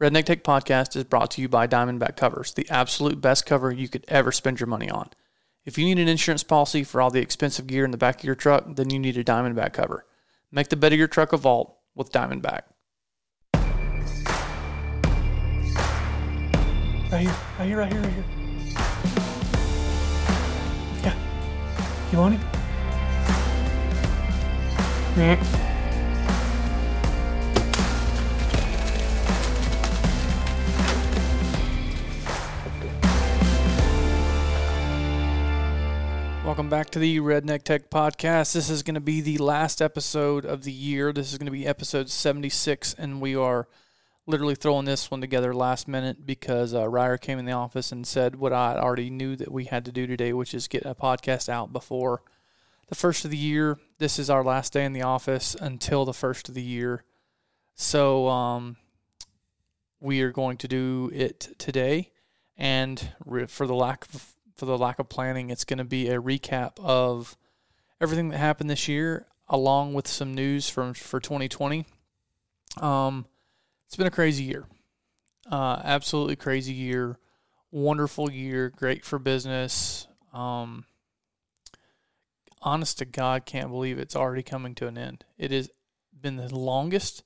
Redneck Tech Podcast is brought to you by Diamondback Covers, the absolute best cover you could ever spend your money on. If you need an insurance policy for all the expensive gear in the back of your truck, then you need a Diamondback cover. Make the bed of your truck a vault with Diamondback. Right here, right here, right here, right here. Yeah. You want him? Yeah. Welcome back to the Redneck Tech Podcast. This is going to be the last episode of the year. This is going to be episode 76, and we are literally throwing this one together last minute because uh, Ryer came in the office and said what I already knew that we had to do today, which is get a podcast out before the first of the year. This is our last day in the office until the first of the year. So um, we are going to do it today. And for the lack of for the lack of planning, it's going to be a recap of everything that happened this year, along with some news from for 2020. Um, it's been a crazy year, uh, absolutely crazy year, wonderful year, great for business. Um, honest to God, can't believe it's already coming to an end. It has been the longest,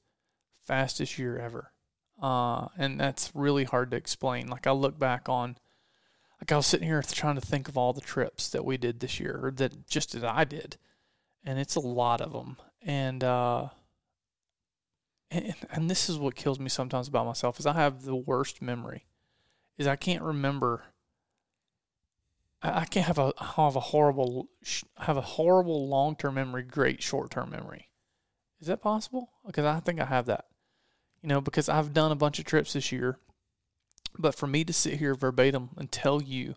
fastest year ever. Uh, and that's really hard to explain. Like I look back on like I was sitting here trying to think of all the trips that we did this year, or that just that I did, and it's a lot of them. And uh, and, and this is what kills me sometimes about myself is I have the worst memory, is I can't remember. I, I can't have a have a horrible have a horrible long term memory, great short term memory. Is that possible? Because I think I have that. You know, because I've done a bunch of trips this year but for me to sit here verbatim and tell you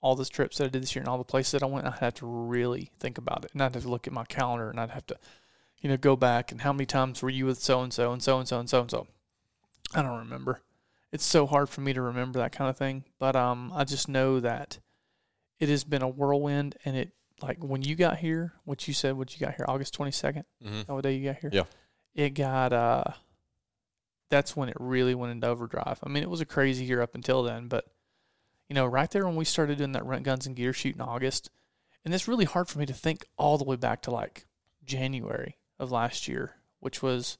all the trips that I did this year and all the places that I went, I'd have to really think about it. And I'd have to look at my calendar and I'd have to, you know, go back and how many times were you with so and so and so and so and so and so. I don't remember. It's so hard for me to remember that kind of thing. But um I just know that it has been a whirlwind and it like when you got here, what you said, what you got here, August twenty second. Mm-hmm. What day you got here? Yeah. It got uh that's when it really went into overdrive. I mean, it was a crazy year up until then, but you know, right there when we started doing that rent guns and gear shoot in August, and it's really hard for me to think all the way back to like January of last year, which was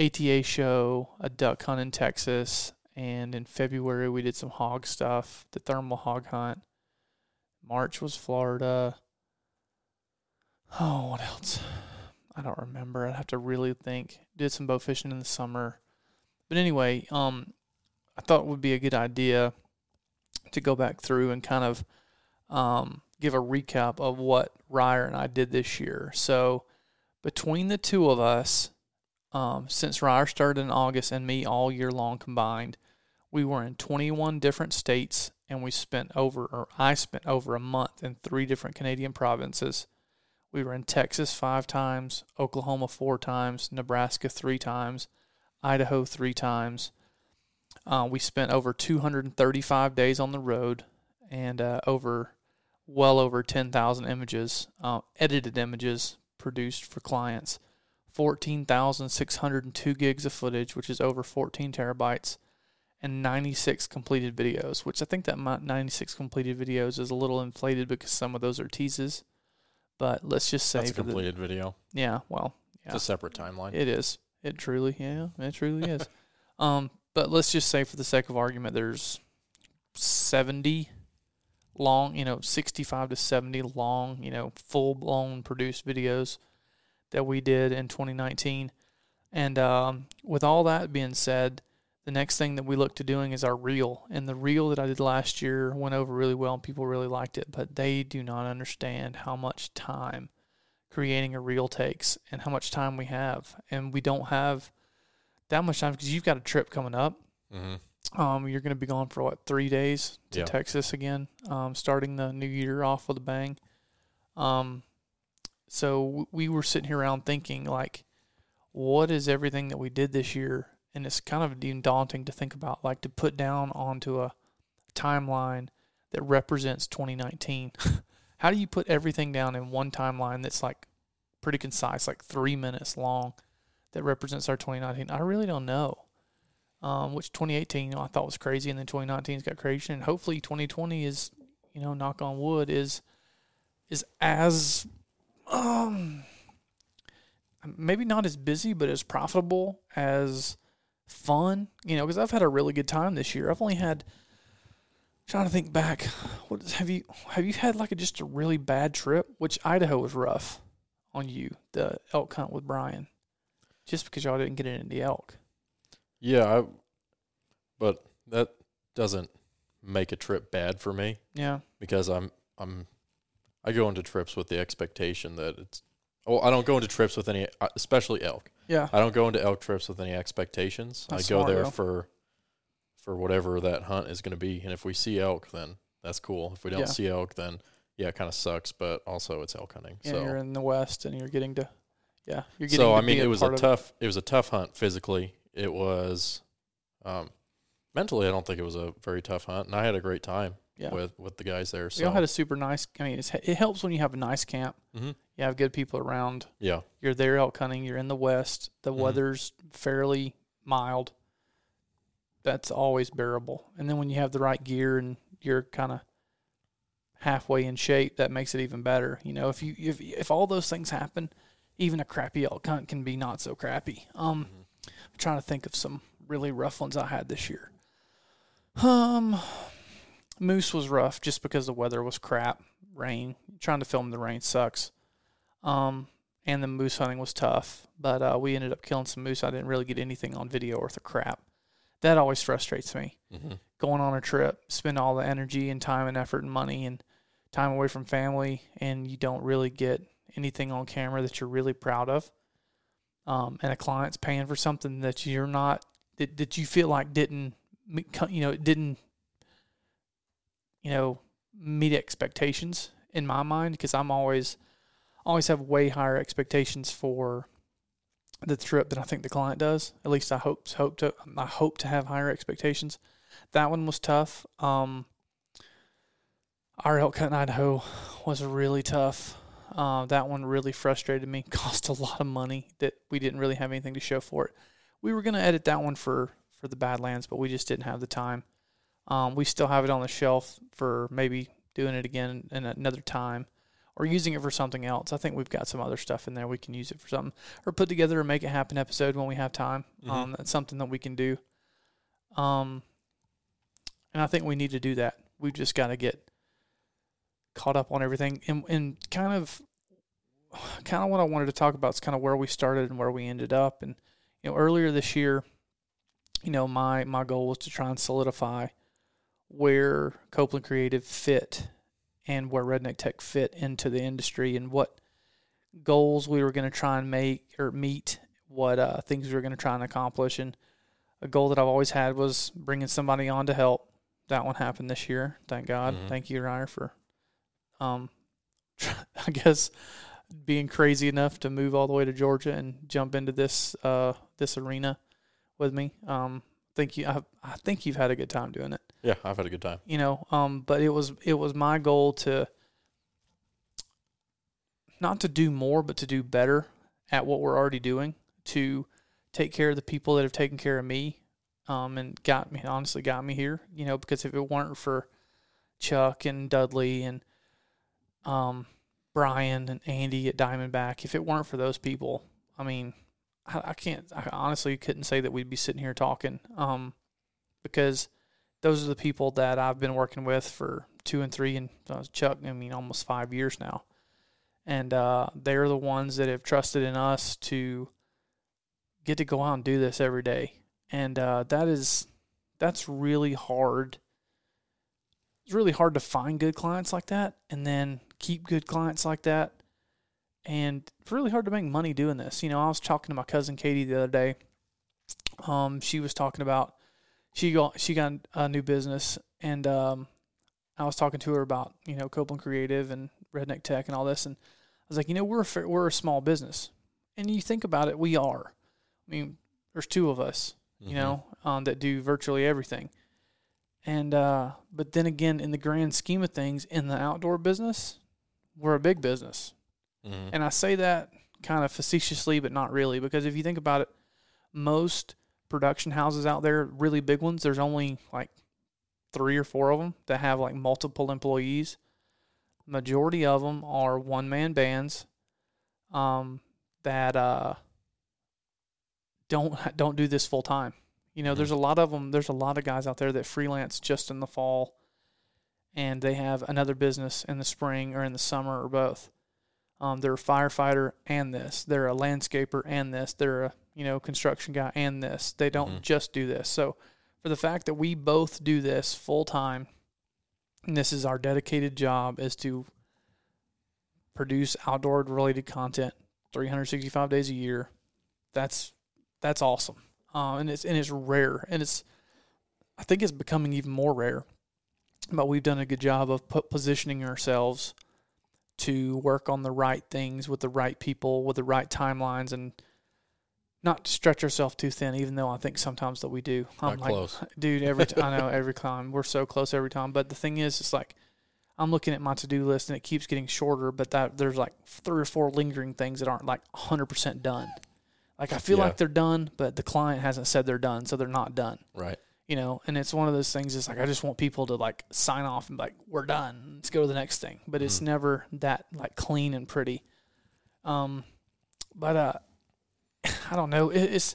ATA show, a duck hunt in Texas, and in February we did some hog stuff, the thermal hog hunt. March was Florida. Oh, what else? I don't remember. I'd have to really think. Did some bow fishing in the summer. But anyway, um, I thought it would be a good idea to go back through and kind of um, give a recap of what Ryer and I did this year. So between the two of us, um, since Ryer started in August and me all year long combined, we were in 21 different states and we spent over, or I spent over a month in three different Canadian provinces. We were in Texas five times, Oklahoma four times, Nebraska three times, Idaho three times. Uh, we spent over 235 days on the road and uh, over well over 10,000 images, uh, edited images produced for clients. 14,602 gigs of footage, which is over 14 terabytes, and 96 completed videos, which I think that 96 completed videos is a little inflated because some of those are teases. But let's just say that's a completed the, video. Yeah, well, yeah. it's a separate timeline. It is. It truly, yeah, it truly is. Um, but let's just say, for the sake of argument, there's 70 long, you know, 65 to 70 long, you know, full blown produced videos that we did in 2019. And um, with all that being said, the next thing that we look to doing is our reel. And the reel that I did last year went over really well and people really liked it, but they do not understand how much time creating a reel takes and how much time we have. And we don't have that much time because you've got a trip coming up. Mm-hmm. Um, you're going to be gone for what three days to yeah. Texas again, um, starting the new year off with a bang. Um, so we were sitting here around thinking like, what is everything that we did this year? And it's kind of daunting to think about, like to put down onto a timeline that represents 2019. How do you put everything down in one timeline that's like pretty concise, like three minutes long, that represents our 2019? I really don't know. um, which 2018 you know, I thought was crazy, and then 2019's got crazy, and hopefully 2020 is, you know, knock on wood, is is as um maybe not as busy, but as profitable as fun. You know, because I've had a really good time this year. I've only had trying to think back. What have you have you had like a, just a really bad trip? Which Idaho was rough on you, the elk hunt with Brian, just because y'all didn't get into the elk. Yeah, I, but that doesn't make a trip bad for me Yeah, because I'm I'm I go into trips with the expectation that it's. Well, I don't go into trips with any, uh, especially elk. yeah, I don't go into elk trips with any expectations. That's I go smart, there though. for for whatever that hunt is going to be, and if we see elk, then that's cool. If we don't Yeah. see elk, then yeah, it kind of sucks, but also it's elk hunting. yeah. so You're in the west, and you're getting to, yeah, you're getting. so to I be mean, it was a part of tough. It was a tough hunt physically. It was um, mentally. I don't think it was a very tough hunt, and I had a great time Yeah, with with the guys there. we So all had a super nice. I mean, it's, it helps when you have a nice camp. Mhm. You have good people around. yeah, You're there elk hunting. You're in the west. The Mhm. weather's fairly mild. That's always bearable. And then when you have the right gear and you're kind of halfway in shape, that makes it even better. You know, if you if if all those things happen, even a crappy elk hunt can be not so crappy. Um, Mhm. I'm trying to think of some really rough ones I had this year. Um, moose was rough just because the weather was crap. Rain. Trying to film the rain sucks. Um, and the moose hunting was tough, but uh, we ended up killing some moose. I didn't really get anything on video worth of crap. That always frustrates me. hmm Going on a trip, spend all the energy and time and effort and money and time away from family, and you don't really get anything on camera that you're really proud of. Um, and a client's paying for something that you're not that, that you feel like didn't you know it didn't you know meet expectations in my mind because I'm always always have way higher expectations for the trip than I think the client does. At least I hope hope to I hope to have higher expectations. That one was tough. Um, our elk hunt in Idaho was really tough. Uh, that one really frustrated me. Cost a lot of money that we didn't really have anything to show for it. We were gonna edit that one for for the Badlands, but we just didn't have the time. Um, we still have it on the shelf for maybe doing it again in another time or using it for something else. I think we've got some other stuff in there we can use it for something or put together a make it happen episode when we have time. Mhm. Um, that's something that we can do. Um, and I think we need to do that. We've just got to get caught up on everything and, and kind of, kind of what I wanted to talk about is kind of where we started and where we ended up. And, you know, earlier this year, you know, my, my goal was to try and solidify where Copeland Creative fit and where Redneck Tech fit into the industry and what goals we were going to try and make or meet, what uh, things we were going to try and accomplish. And a goal that I've always had was bringing somebody on to help. That one happened this year. Thank God. Mhm. Thank you, Ryer, for, um, I guess being crazy enough to move all the way to Georgia and jump into this uh this arena with me. Um, think you I, I think you've had a good time doing it Yeah, I've had a good time. you know um but it was it was my goal to not to do more but to do better at what we're already doing to take care of the people that have taken care of me um and got me honestly got me here you know because if it weren't for Chuck and Dudley and um Brian and Andy at Diamondback if it weren't for those people I mean I, I can't I honestly couldn't say that we'd be sitting here talking um because those are the people that I've been working with for two and three and uh, Chuck, I mean, almost five years now. And uh, they're the ones that have trusted in us to get to go out and do this every day. And uh, that is, that's really hard. It's really hard to find good clients like that and then keep good clients like that. And it's really hard to make money doing this. You know, I was talking to my cousin Katie the other day. Um, she was talking about she got she got a new business and um I was talking to her about you know Copeland Creative and Redneck Tech and all this and I was like you know we're a, we're a small business and you think about it we are I mean there's two of us you Mhm. know um, that do virtually everything and uh but then again in the grand scheme of things in the outdoor business we're a big business Mhm. and I say that kind of facetiously, but not really, because if you think about it, most production houses out there, really big ones. There's only like three or four of them that have like multiple employees. Majority of them are one man bands um, that uh, don't don't do this full time. You know, Mhm. there's a lot of them. There's a lot of guys out there that freelance just in the fall, and they have another business in the spring or in the summer or both. Um, they're a firefighter and this. They're a landscaper and this. They're a you know construction guy and this. They don't Mhm. just do this. So, for the fact that we both do this full time, and this is our dedicated job, is to produce outdoor related content 365 days a year. That's that's awesome, uh, and it's and it's rare, and it's I think it's becoming even more rare. But we've done a good job of put, positioning ourselves to work on the right things with the right people with the right timelines and not stretch ourselves too thin. Even though I think sometimes that we do. I'm Not like, close. dude. Every t- I know every time we're so close every time. But the thing is, it's like I'm looking at my to do list and it keeps getting shorter. But that there's like three or four lingering things that aren't like 100 percent done. Like I feel Yeah. like they're done, but the client hasn't said they're done, so they're not done. Right. You know, and it's one of those things. It's like I just want people to like sign off and be like, "We're done. Let's go to the next thing." But it's Mhm. never that like clean and pretty. Um, but uh, I don't know. It, it's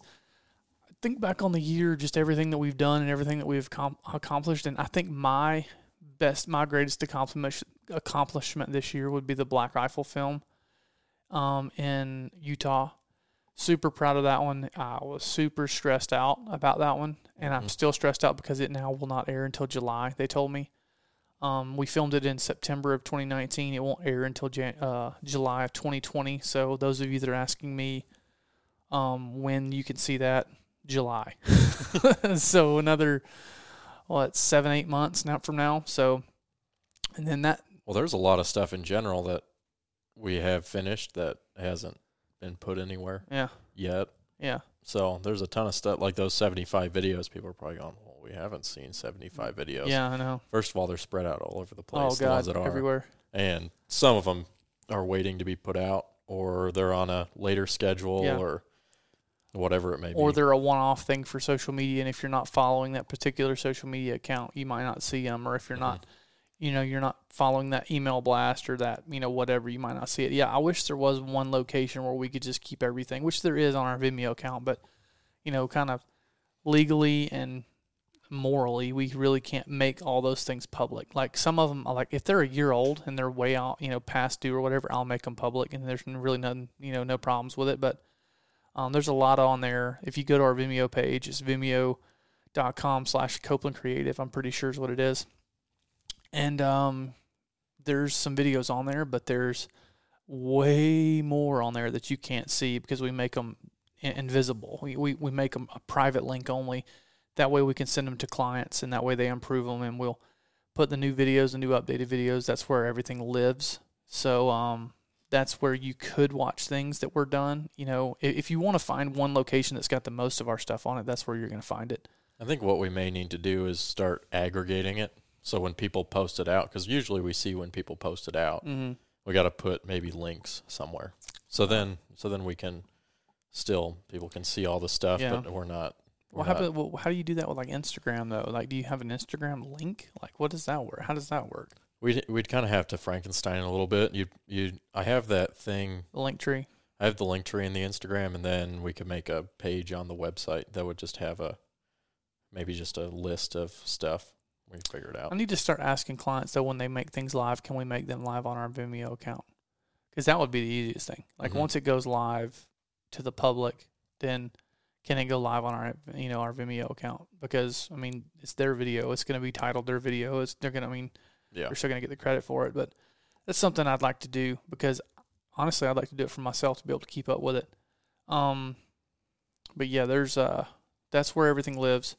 I think back on the year, just everything that we've done and everything that we've com- accomplished, and I think my best, my greatest accomplishment accomplishment this year would be the Black Rifle film, um, in Utah. Super proud of that one. I was super stressed out about that one, and I'm Mhm. still stressed out because it now will not air until July. They told me. Um, we filmed it in September of 2019. It won't air until Jan- uh, July of 2020. So those of you that are asking me um, when you can see that, July. so another what seven eight months now from now. So and then that Well, there's a lot of stuff in general that we have finished that hasn't been put anywhere yeah yet. yeah So there's a ton of stuff like those 75 videos. People are probably going, well, we haven't seen 75 videos. yeah I know. First of all, they're spread out all over the oh, place. Oh the ones god, that are. everywhere. And some of them are waiting to be put out or they're on a later schedule Yeah. or whatever it may be. Or they're a one-off thing for social media, and if you're not following that particular social media account, you might not see them. Or if you're mm-hmm. not, you know, you're not following that email blast or that, you know, whatever, you might not see it. Yeah, I wish there was one location where we could just keep everything, which there is on our Vimeo account, but you know, kind of legally and morally, we really can't make all those things public. Like some of them, like if they're a year old and they're way out, you know, past due or whatever, I'll make them public, and there's really none you know, no problems with it. But um, there's a lot on there. If you go to our Vimeo page, it's vimeo.com slash Copeland Creative. I'm pretty sure is what it is. And um, there's some videos on there, but there's way more on there that you can't see because we make them invisible. We, we, we make them a private link only. That way we can send them to clients and that way they improve them and we'll put the new videos, the new updated videos. That's where everything lives. So, um, that's where you could watch things that were done. You know, if, if you want to find one location that's got the most of our stuff on it, that's where you're going to find it. I think what we may need to do is start aggregating it. So when people post it out, because usually we see when people post it out, Mm-hmm. we got to put maybe links somewhere. So then, so then we can still people can see all the stuff, Yeah. but we're not. We're not- happen, well, how do you do that with like Instagram though? Like, do you have an Instagram link? Like, what does that work? How does that work? We'd we'd kind of have to Frankenstein a little bit. You you I have that thing. The Linktree. I have the Linktree in the Instagram, and then we could make a page on the website that would just have a maybe just a list of stuff. We figure it out. I need to start asking clients though when they make things live, can we make them live on our Vimeo account? Because that would be the easiest thing. Like Mhm. once it goes live to the public, then can it go live on our you know our Vimeo account? Because I mean it's their video. It's going to be titled their video. It's they're going to I mean Yeah, they're still going to get the credit for it. But that's something I'd like to do because honestly, I'd like to do it for myself to be able to keep up with it. Um, but yeah, there's uh, that's where everything lives.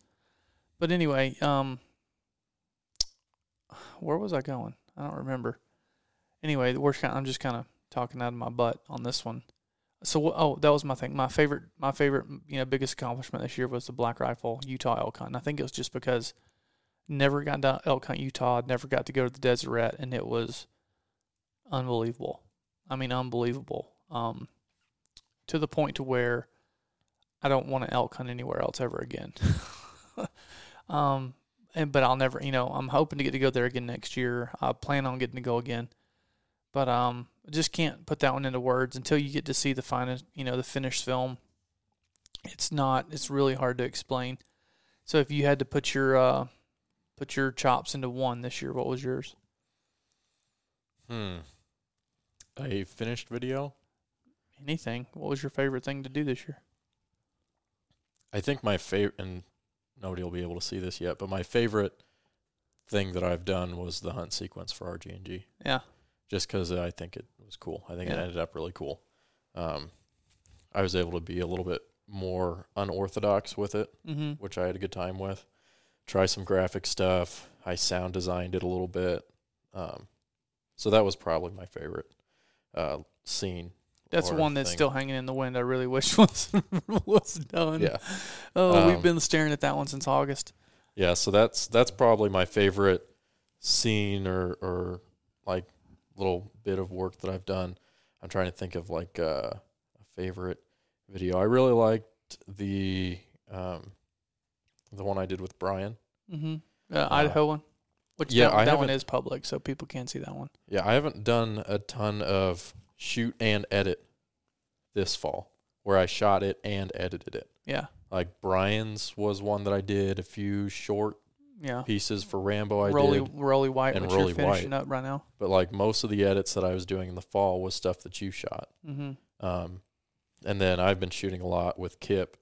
But anyway, um, where was I going? I don't remember. Anyway, we're kind. I'm just kind of talking out of my butt on this one. So oh, that was my thing. My favorite, my favorite, you know, biggest accomplishment this year was the Black Rifle Utah elk hunt. And I think it was just because never got to elk hunt Utah, never got to go to the Deseret, and it was unbelievable. I mean, unbelievable. Um, to the point to where I don't want to elk hunt anywhere else ever again. um, and but I'll never, you know, I'm hoping to get to go there again next year. I plan on getting to go again, but um, I just can't put that one into words until you get to see the final, you know, the finished film. It's not. It's really hard to explain. So if you had to put your uh, put your chops into one this year, what was yours? Hmm. A finished video. Anything. What was your favorite thing to do this year? I think my favorite, and nobody will be able to see this yet, but my favorite thing that I've done was the hunt sequence for RG&G. Yeah. Just because I think it was cool. I think it ended up really cool. Um, I was able to be a little bit more unorthodox with it, Mm-hmm. which I had a good time with. Try some graphic stuff. I sound designed it a little bit. Um, so that was probably my favorite uh, scene. That's one that's thing. still hanging in the wind. I really wish was was done. Yeah. Oh, we've Um, been staring at that one since August. Yeah, so that's that's probably my favorite scene or or like little bit of work that I've done. I'm trying to think of like uh, a favorite video. I really liked the um, the one I did with Brian. Mm-hmm. Uh, Idaho one. Which yeah, that, I that one is public, so people can see that one. Yeah, I haven't done a ton of shoot and edit this fall where I shot it and edited it. Yeah. Like Brian's was one that I did a few short Yeah. pieces for Rambo I Rolly did. Rolly White, and which Rolly you're finishing White. up right now. But like most of the edits that I was doing in the fall was stuff that you shot. Mm-hmm. Um, and then I've been shooting a lot with Kip,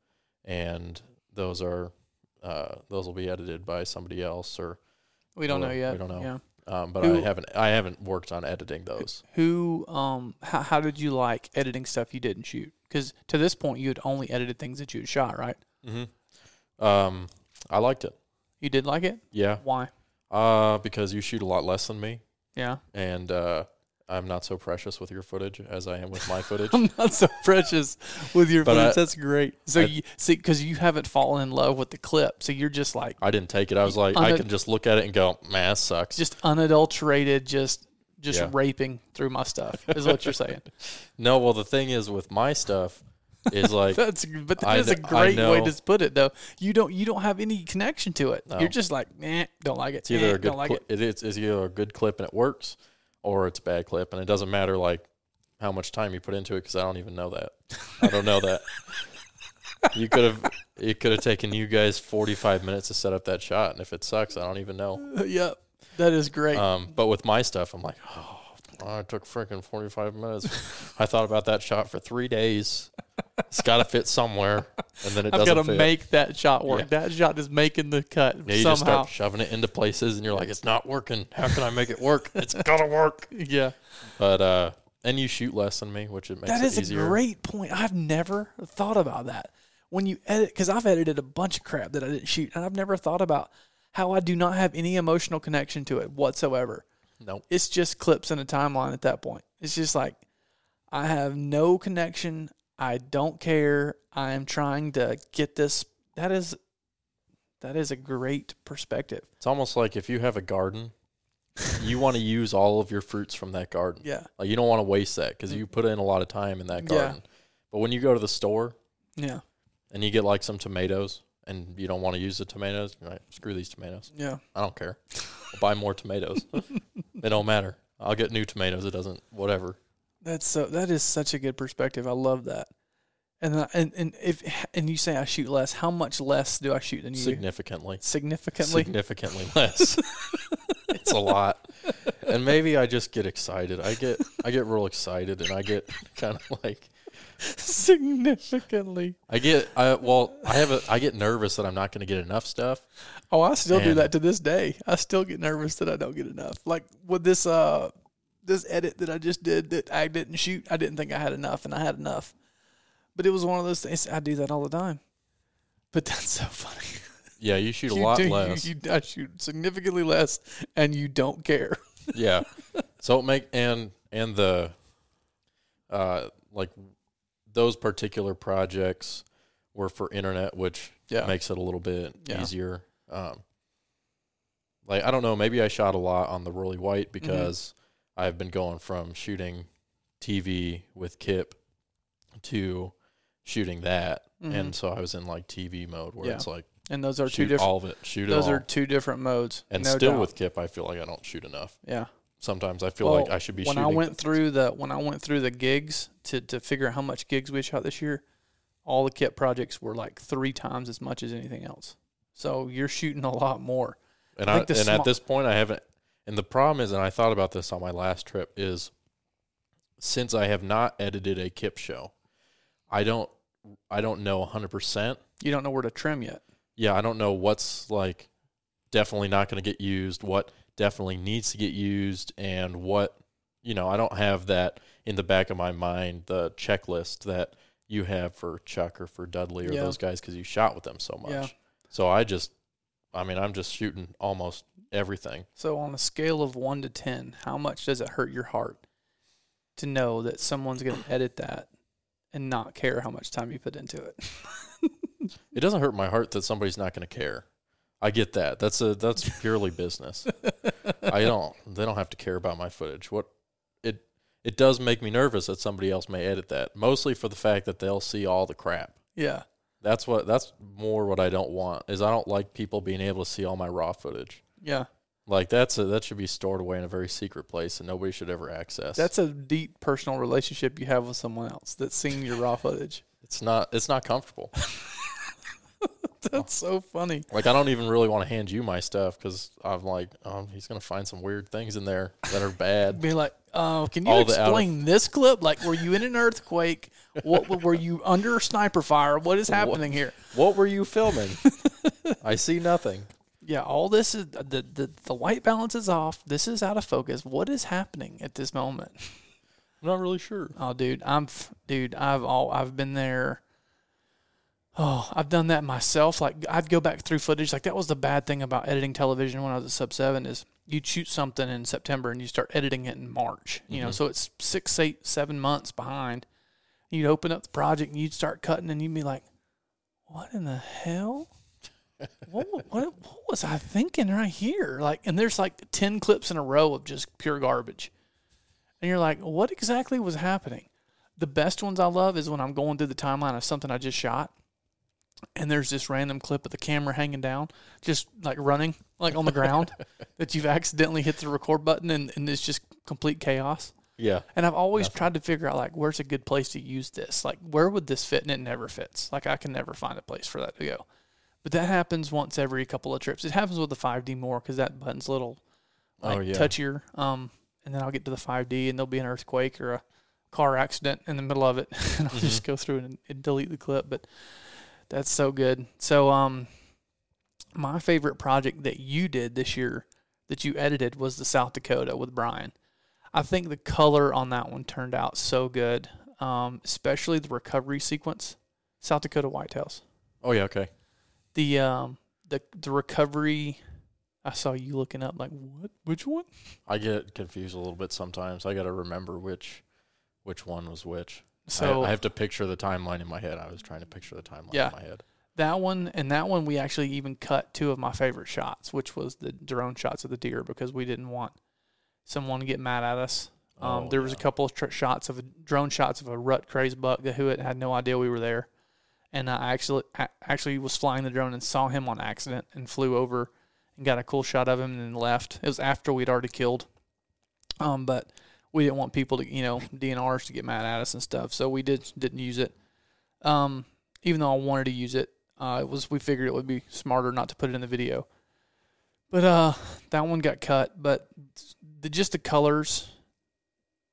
and those are uh, those will be edited by somebody else, or We don't know yet. we don't know. Yeah. Um, but Who- I haven't I haven't worked on editing those. Who um how, how did you like editing stuff you didn't shoot? Because to this point you had only edited things that you had shot, right? Mm-hmm. Um, I liked it. You did like it. Yeah, Why? uh, because you shoot a lot less than me, Yeah. and uh, I'm not so precious with your footage as I am with my footage. I'm not so precious with your But footage. I- That's great. So I- you see, because you haven't fallen in love with the clip, so you're just like I didn't take it. I was like, I can just look at it and go, man, that sucks. just unadulterated, just just Yeah. raping through my stuff. Is what you're saying. no, well, the thing is with my stuff is like That's but that I is a great way to put it, though. You don't you don't have any connection to it. No. You're just like, eh, don't like it. It's either eh, a good don't like cli- it. it is it's either a good clip and it works, or it's a bad clip, and it doesn't matter like how much time you put into it because I don't even know that. I don't know that. You could have it could have taken you guys forty five minutes to set up that shot, and if it sucks, I don't even know. yep, that is great. Um, but with my stuff, I'm like, oh, I took freaking forty five minutes. I thought about that shot for three days. It's got to fit somewhere, and then it I've doesn't I've got to make that shot work. Yeah. That shot is making the cut yeah, you just somehow. start shoving it into places, and you're like, it's not working. How can I make it work? It's gotta work. yeah, But uh, and you shoot less than me, which it makes that is easier. a great point. I've never thought about that. When you edit, because I've edited a bunch of crap that I didn't shoot, and I've never thought about how I do not have any emotional connection to it whatsoever. Nope. it's just clips in a timeline at that point. It's just like I have no connection. I don't care. I am trying to get this. That is that is a great perspective. It's almost like if you have a garden, you want to use all of your fruits from that garden. Yeah. Like you don't want to waste that because you put in a lot of time in that garden. Yeah. But when you go to the store Yeah. and you get like some tomatoes and you don't want to use the tomatoes, you're like, screw these tomatoes. Yeah. I don't care. I'll buy more tomatoes. they don't matter. I'll get new tomatoes. It doesn't. Whatever. That's so that is such a good perspective. I love that. And and and if and you say I shoot less, how much less do I shoot than you? Significantly. Significantly. Significantly less. it's a lot. And maybe I just get excited. I get I get real excited and I get kind of like Significantly. I get I well I have a I get nervous that I'm not going to get enough stuff. Oh, I still do that to this day. I still get nervous that I don't get enough. Like with this uh this edit that I just did that I didn't shoot, I didn't think I had enough and I had enough. But it was one of those things I do that all the time. But that's so funny. Yeah, you shoot a You lot do- you- less. You, I shoot significantly less and you don't care. yeah. So it make and and the uh like those particular projects were for internet, which Yeah. makes it a little bit Yeah. easier. Um like I don't know, maybe I shot a lot on the Rolly White because I've been going from shooting TV with Kip to shooting that, Mhm. and so I was in like TV mode where Yeah. it's like and those are two different. all of it, shoot Those it are two different modes. and no still doubt. with Kip, I feel like I don't shoot enough. yeah. Sometimes I feel Well, like I should be when shooting. I went through the when I went through the gigs to to figure out how much gigs we shot this year, all the Kip projects were like three times as much as anything else. So you're shooting a lot more. and I I, and small- at this point I haven't. And the problem is, and I thought about this on my last trip, is since I have not edited a Kip show, I don't I don't know 100 percent You don't know where to trim yet. yeah, I don't know what's like definitely not going to get used, what definitely needs to get used, and what, you know, I don't have that in the back of my mind, the checklist that you have for Chuck or for Dudley or Yeah. those guys because you shot with them so much. Yeah. So I just, I mean, I'm just shooting almost everything. So on a scale of one to ten, how much does it hurt your heart to know that someone's going to edit that and not care how much time you put into it? It doesn't hurt my heart that somebody's not going to care. I get that. That's a that's purely business. I don't. They don't have to care about my footage. What it it does make me nervous that somebody else may edit that. Mostly for the fact that they'll see all the crap. yeah. That's what that's more what I don't want. Is I don't like people being able to see all my raw footage. Yeah. Like that's a that should be stored away in a very secret place and nobody should ever access. That's a deep personal relationship you have with someone else that's seeing your raw footage. it's not it's not comfortable. That's so funny. Like I don't even really want to hand you my stuff because I'm like, oh, he's gonna find some weird things in there that are bad. Be like, oh, can you All out of- explain this clip? Like, were you in an earthquake? What were you under sniper fire? What is happening here? what were you filming? I see nothing. Yeah, all this is the, the the white balance is off. This is out of focus. What is happening at this moment? I'm not really sure. Oh, dude, I'm f- dude. I've all I've been there. Oh, I've done that myself. Like I'd go back through footage. Like that was the bad thing about editing television when I was at Sub Seven is you'd shoot something in September and you start editing it in March. You know, mm-hmm. so it's six, eight, seven months behind. You'd open up the project and you'd start cutting and you'd be like, "What in the hell? What, what what was I thinking right here?" Like, and there's like ten clips in a row of just pure garbage, and you're like, "What exactly was happening?" The best ones I love is when I'm going through the timeline of something I just shot, and there's this random clip of the camera hanging down, just like running, like on the ground, that you've accidentally hit the record button, and, and it's just complete chaos. Yeah. And I've always tried to figure out like where's a good place to use this. Like where would this fit? And it never fits. Like I can never find a place for that to go. But that happens once every couple of trips. It happens with the 5D more because that button's a little like Oh, yeah. touchier. Um, and then I'll get to the 5D and there'll be an earthquake or a car accident in the middle of it, and I'll Mm-hmm. just go through and, and delete the clip. But that's so good. So um, my favorite project that you did this year that you edited was the South Dakota with Brian. I think the color on that one turned out so good, um, especially the recovery sequence, South Dakota whitetails. Oh yeah. Okay. The um, the the recovery. I saw you looking up like what? Which one? I get confused a little bit sometimes. I got to remember which which one was which. So I, I have to picture the timeline in my head. I was trying to picture the timeline Yeah. in my head. that one and that one we actually even cut two of my favorite shots, which was the drone shots of the deer because we didn't want someone to get mad at us. Um, Oh, there was a couple of tr- shots of a, drone shots of a rut crazed buck that who had no idea we were there, and I actually actually was flying the drone and saw him on accident and flew over and got a cool shot of him and then left. It was after we'd already killed, um, but we didn't want people to you know DNRs to get mad at us and stuff, so we did didn't use it. Um, even though I wanted to use it, uh, it was we figured it would be smarter not to put it in the video. But uh, that one got cut. But the just the colors,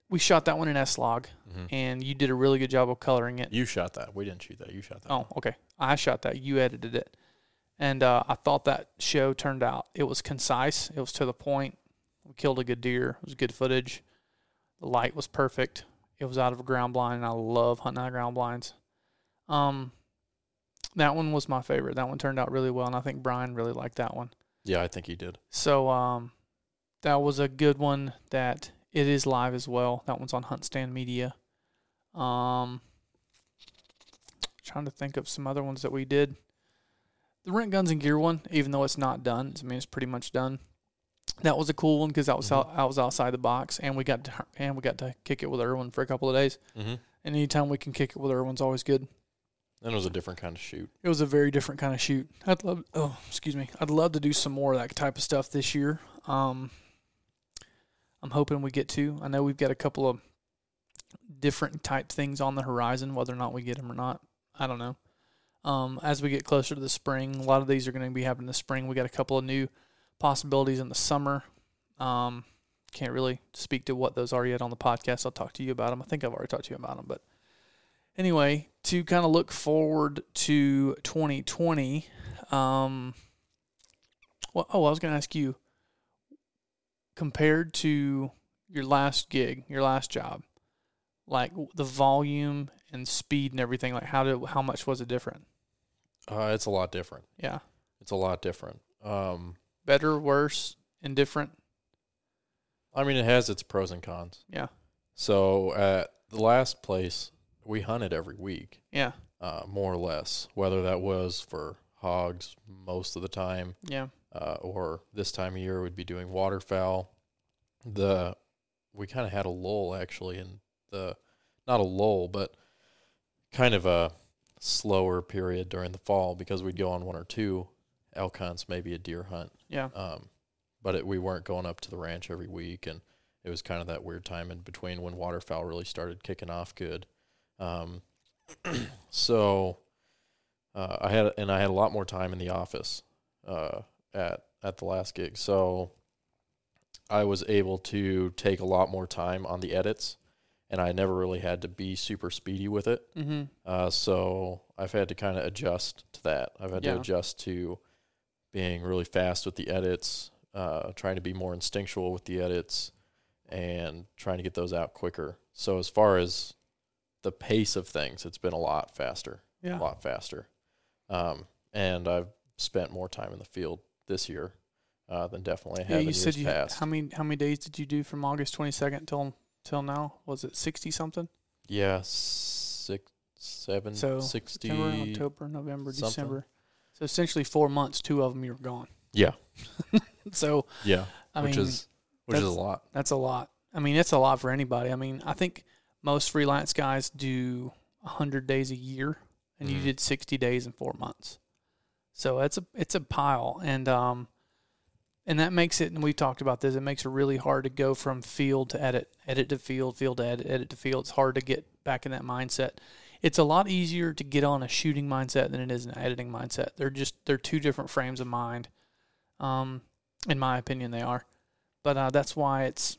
we shot that one in S-Log, Mhm. and you did a really good job of coloring it. You shot that. We didn't shoot that. You shot that. Oh, okay. I shot that. You edited it, and uh, I thought that show turned out. It was concise. It was to the point. We killed a good deer. It was good footage. The light was perfect. It was out of a ground blind, and I love hunting out of ground blinds. Um, that one was my favorite. That one turned out really well, and I think Brian really liked that one. Yeah, I think he did. So um, that was a good one. That it is live as well. That one's on HuntStand Media. Um, trying to think of some other ones that we did. The rent guns and gear one, even though it's not done, I mean it's pretty much done. That was a cool one because that was out, I was outside the box, and we got to, and we got to kick it with Irwin for a couple of days. Mm-hmm. And anytime we can kick it with Irwin's always good. And it was a different kind of shoot. It was a very different kind of shoot. I'd love. Oh, excuse me. I'd love to do some more of that type of stuff this year. Um, I'm hoping we get to. I know we've got a couple of different type things on the horizon. Whether or not we get them or not, I don't know. Um, as we get closer to the spring, a lot of these are going to be happening in the spring. We got a couple of new possibilities in the summer. Um, can't really speak to what those are yet on the podcast. I'll talk to you about them. I think I've already talked to you about them, but anyway, to kind of look forward to 2020. Um, well, oh, I was going to ask you, compared to your last gig, your last job, like the volume and speed and everything, like how did how much was it different? Uh, it's a lot different. Yeah, It's a lot different. Um, better, worse, indifferent. I mean, it has its pros and cons. Yeah, So at the last place, we hunted every week, yeah, uh, more or less. Whether that was for hogs most of the time, yeah, uh, or this time of year we'd be doing waterfowl. The we kind of had a lull actually in the not a lull, but kind of a slower period during the fall because we'd go on one or two elk hunts, maybe a deer hunt. yeah, Um, but it, we weren't going up to the ranch every week, and it was kind of that weird time in between when waterfowl really started kicking off good. Um, so uh, I had and I had a lot more time in the office uh, at at the last gig, so I was able to take a lot more time on the edits, and I never really had to be super speedy with it. mm-hmm. Uh, so I've had to kind of adjust to that. I've had Yeah. to adjust to being really fast with the edits, uh, trying to be more instinctual with the edits, and trying to get those out quicker. So as far as the pace of things, it's been a lot faster, yeah. a lot faster. Um, and I've spent more time in the field this year uh, than definitely I Yeah, you in said you past. how many how many days did you do from August twenty second till till now? Was it sixty something? yeah, six, seven, So, sixty. September, October, November, something. December. So essentially four months. Two of them you were gone. Yeah, So yeah, I which mean, is which is a lot. that's a lot. I mean, it's a lot for anybody. I mean, I think most freelance guys do hundred days a year, and you Mhm. did sixty days in four months. So it's a it's a pile, and um, and that makes it. And we talked about this. It makes it really hard to go from field to edit, edit to field, field to edit, edit to field. It's hard to get back in that mindset. It's a lot easier to get on a shooting mindset than it is an editing mindset. They're just they're two different frames of mind. Um, in my opinion, they are. But uh, that's why it's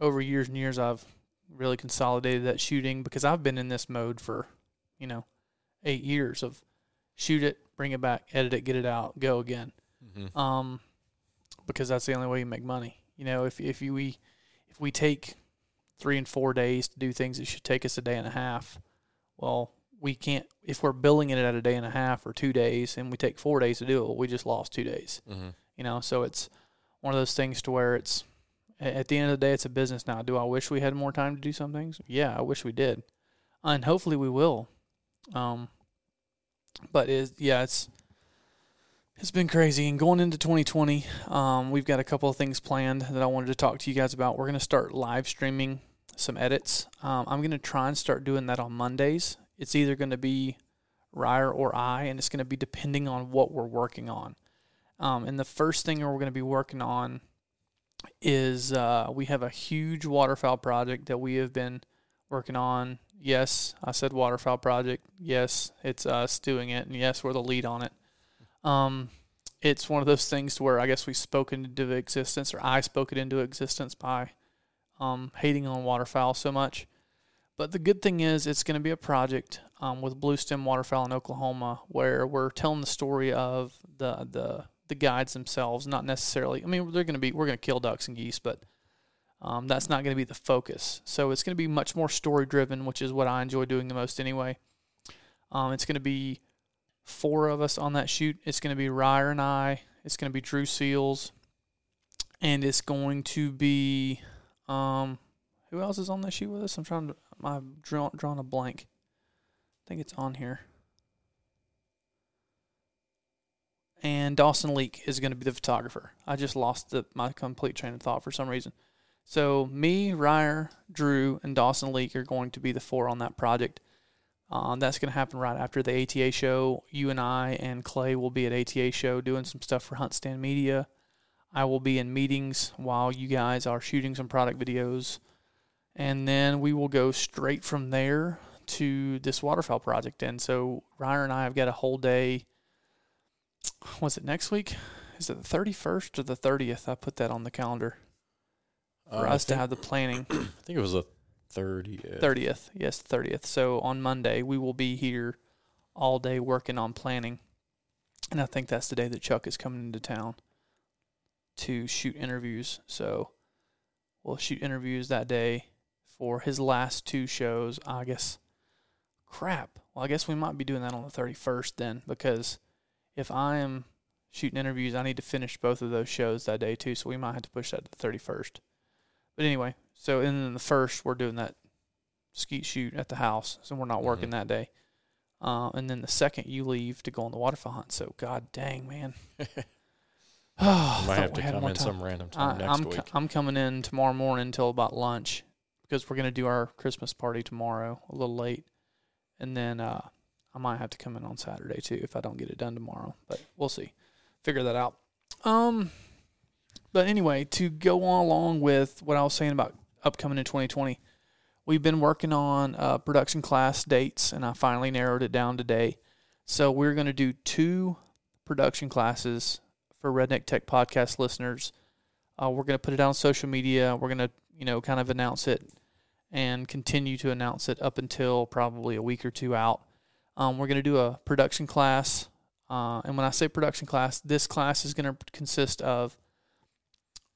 over years and years I've really consolidated that shooting because I've been in this mode for, you know, eight years of shoot it, bring it back, edit it, get it out, go again. Mm-hmm. Um, because that's the only way you make money. You know, if if you, we if we take three and four days to do things that should take us a day and a half, well, we can't. If we're billing it at a day and a half or two days, and we take four days to do it, we just lost two days Mm-hmm. you know so it's one of those things to where it's at the end of the day it's a business now do i wish we had more time to do some things yeah i wish we did and hopefully we will um but is yeah it's it's been crazy and going into 2020 um we've got a couple of things planned that i wanted to talk to you guys about we're going to start live streaming some edits um, i'm going to try and start doing that on mondays it's either going to be Ryer or I, and it's going to be depending on what we're working on. Um, and the first thing we're going to be working on is uh, we have a huge waterfowl project that we have been working on. Yes, I said waterfowl project. Yes, it's us doing it, and yes, we're the lead on it. Um, it's one of those things where I guess we spoke into existence, or I spoke it into existence by um, hating on waterfowl so much. But the good thing is, it's going to be a project um, with Blue Stem Waterfowl in Oklahoma, where we're telling the story of the the the guides themselves, not necessarily. I mean, they're going to be we're going to kill ducks and geese, but um, that's not going to be the focus. So it's going to be much more story driven, which is what I enjoy doing the most anyway. Um, it's going to be four of us on that shoot. It's going to be Ryer and I. It's going to be Drew Seals, and it's going to be um, who else is on that shoot with us? I'm trying to. I've drawn drawn a blank. I think it's on here. And Dawson Leak is going to be the photographer. I just lost the, my complete train of thought for some reason. So me, Ryer, Drew, and Dawson Leak are going to be the four on that project. Uh, that's going to happen right after the ATA show. You and I and Clay will be at ATA show doing some stuff for HuntStand Media. I will be in meetings while you guys are shooting some product videos. And then we will go straight from there to this waterfowl project. And so Ryan and I have got a whole day. Was it next week? Is it the 31st or the 30th? I put that on the calendar for Uh, us to think- have the planning. I think it was the thirty. 30th. Yes, 30th. So on Monday, we will be here all day working on planning. And I think that's the day that Chuck is coming into town to shoot interviews. So we'll shoot interviews that day for his last two shows. I guess, crap. Well, I guess we might be doing that on the 31st then because if I am shooting interviews, I need to finish both of those shows that day too. So we might have to push that to the 31st. But anyway, so and then the first we're doing that skeet shoot at the house, so we're not working Mhm. that day. Uh, and then the second you leave to go on the waterfowl hunt. So god dang man, oh, You might have to come in some random time I, next I'm week. co- I'm coming in tomorrow morning until about lunch because we're gonna do our Christmas party tomorrow a little late, and then uh, I might have to come in on Saturday too if I don't get it done tomorrow. But we'll see, figure that out. Um, but anyway, to go on along with what I was saying about upcoming in 2020, we've been working on uh, production class dates, and I finally narrowed it down today. So we're going to do two production classes for Redneck Tech Podcast listeners. Uh, we're going to put it on social media. We're going to, you know, kind of announce it and continue to announce it up until probably a week or two out. Um, we're going to do a production class. Uh, and when I say production class, this class is going to consist of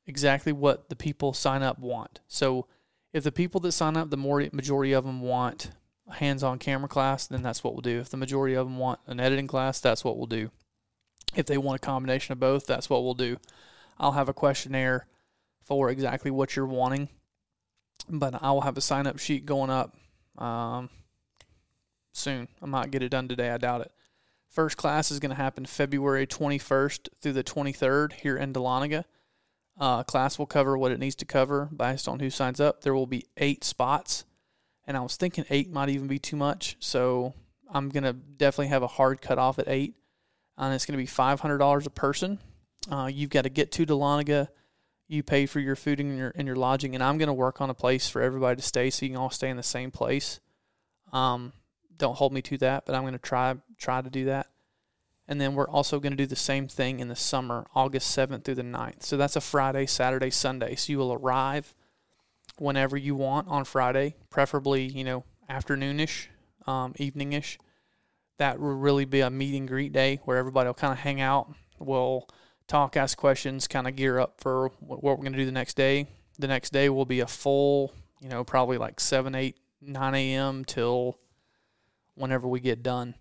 exactly what the people sign up want. So if the people that sign up, the more majority of them want hands-on camera class, then that's what we'll do. If the majority of them want an editing class, that's what we'll do. If they want a combination of both, that's what we'll do. I'll have a questionnaire for exactly what you're wanting, but I will have a sign-up sheet going up um, soon. I might get it done today. I doubt it. First class is going to happen February 21st through the 23rd here in Dahlonega. Uh, class will cover what it needs to cover based on who signs up. There will be eight spots, and I was thinking eight might even be too much, so I'm gonna definitely have a hard cutoff at eight, and it's gonna be five hundred dollars a person. Uh, you've got to get to Dahlonega. You pay for your food and your and your lodging, and I'm gonna work on a place for everybody to stay, so you can all stay in the same place. Um, don't hold me to that, but I'm gonna try try to do that. And then we're also going to do the same thing in the summer, August 7th through the 9th. So that's a Friday, Saturday, Sunday. So you will arrive whenever you want on Friday, preferably, you know, afternoonish, um, eveningish. That will really be a meet and greet day where everybody will kind of hang out. We'll talk, ask questions, kind of gear up for what we're going to do the next day. The next day will be a full, you know, probably like 7, 8, 9 a.m. till whenever we get done.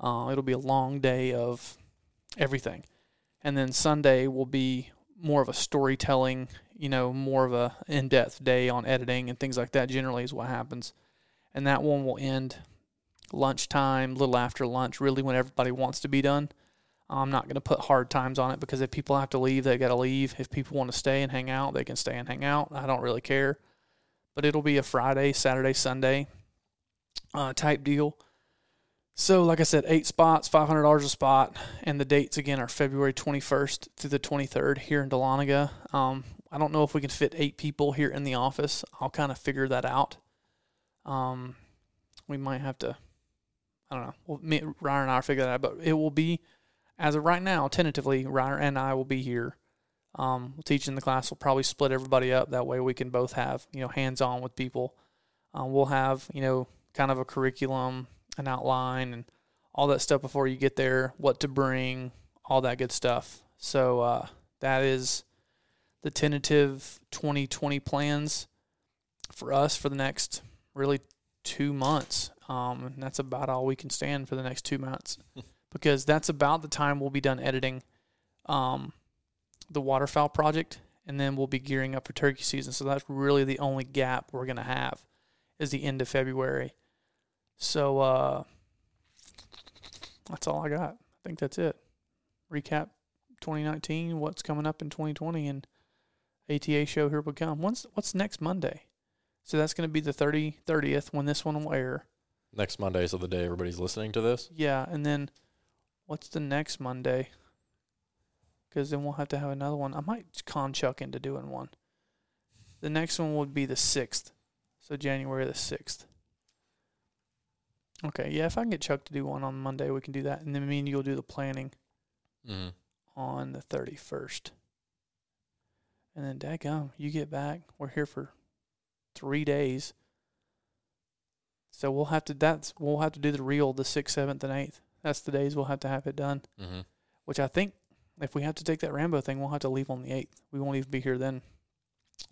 Uh, it'll be a long day of everything. And then Sunday will be more of a storytelling, you know, more of a in-depth day on editing and things like that generally is what happens. And that one will end lunchtime, little after lunch, really when everybody wants to be done. I'm not going to put hard times on it because if people have to leave, they got to leave. If people want to stay and hang out, they can stay and hang out. I don't really care. But it'll be a Friday, Saturday, Sunday uh, type deal. So, like I said, eight spots, five hundred dollars a spot, and the dates again are February twenty first through the twenty third here in Dahlonega. Um, I don't know if we can fit eight people here in the office. I'll kind of figure that out. Um, we might have to. I don't know. Well, me, Ryan and I will figure that out, but it will be as of right now, tentatively. Ryan and I will be here. Um, teaching the class. We'll probably split everybody up that way. We can both have you know hands on with people. Uh, we'll have you know kind of a curriculum an outline and all that stuff before you get there, what to bring, all that good stuff. So uh, that is the tentative 2020 plans for us for the next really two months. Um, and that's about all we can stand for the next two months because that's about the time we'll be done editing um, the waterfowl project and then we'll be gearing up for turkey season. So that's really the only gap we're going to have is the end of February. So uh, that's all I got. I think that's it. Recap 2019, what's coming up in 2020, and ATA show here we come. What's what's next Monday? So that's going to be the 30 30th when this one will air. Next Monday, so the day everybody's listening to this. Yeah, and then what's the next Monday? Because then we'll have to have another one. I might con Chuck into doing one. The next one would be the sixth, so January the sixth. Okay, yeah. If I can get Chuck to do one on Monday, we can do that, and then me and you'll do the planning Mm-hmm. on the thirty first. And then, daggum, you get back. We're here for three days. So we'll have to. That's we'll have to do the real the sixth, seventh, and eighth. That's the days we'll have to have it done. Mm-hmm. Which I think, if we have to take that Rambo thing, we'll have to leave on the eighth. We won't even be here then.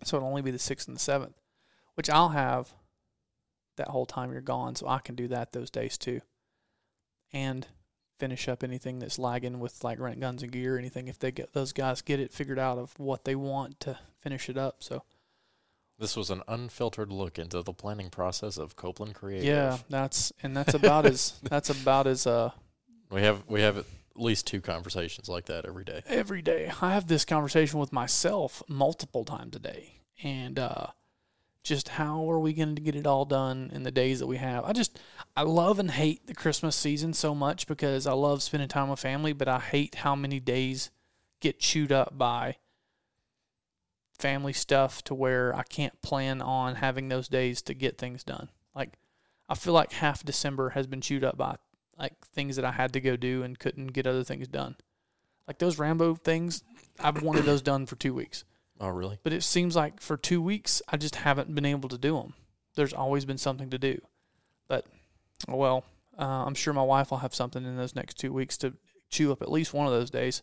So it'll only be the sixth and the seventh, which I'll have that whole time you're gone, so I can do that those days too, and finish up anything that's lagging with like rent guns and gear, or anything if they get those guys get it figured out of what they want to finish it up. So This was an unfiltered look into the planning process of Copeland Creative. yeah, that's and that's about as that's about as uh we have we have at least two conversations like that every day. every day. I have this conversation with myself multiple times a day, and uh, just how are we going to get it all done in the days that we have? I just I love and hate the Christmas season so much because I love spending time with family, but I hate how many days get chewed up by family stuff to where I can't plan on having those days to get things done. Like I feel like half December has been chewed up by like things that I had to go do and couldn't get other things done. Like those Rambo things, I've wanted those done for two weeks. Oh, really? But it seems like for two weeks, I just haven't been able to do them. There's always been something to do. But, well, uh, I'm sure my wife will have something in those next two weeks to chew up at least one of those days.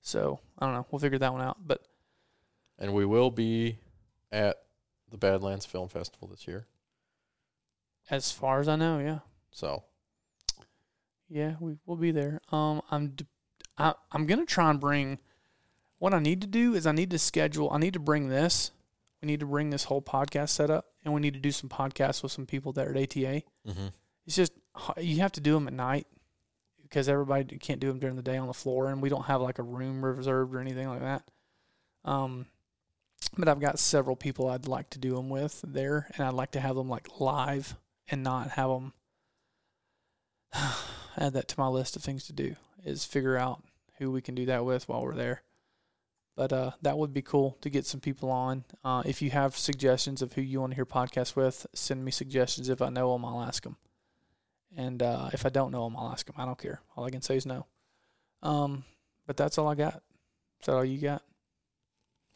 So, I don't know. We'll figure that one out. But, And we will be at the Badlands Film Festival this year. as far as I know, yeah. So Yeah, we will be there. Um, I'm d- I, I'm gonna try and bring. What I need to do is I need to schedule. I need to bring this. We need to bring this whole podcast set up, and we need to do some podcasts with some people that are at ATA. mm-hmm. It's just you have to do them at night because everybody can't do them during the day on the floor, and we don't have like a room reserved or anything like that. Um, but I've got several people I'd like to do them with there, and I'd like to have them like live and not have them. add that to my list of things to do is figure out who we can do that with while we're there. But uh, that would be cool to get some people on. Uh, if you have suggestions of who you want to hear podcasts with, send me suggestions. If I know them, I'll ask them. And uh, if I don't know them, I'll ask them. I don't care. All I can say is no. Um, but that's all I got. Is that all you got?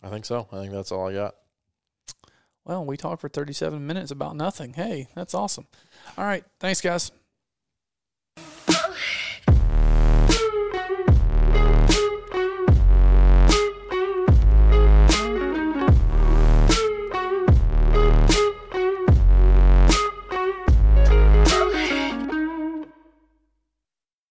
I think so. I think that's all I got. Well, we talked for 37 minutes about nothing. Hey, that's awesome. All right. Thanks, guys.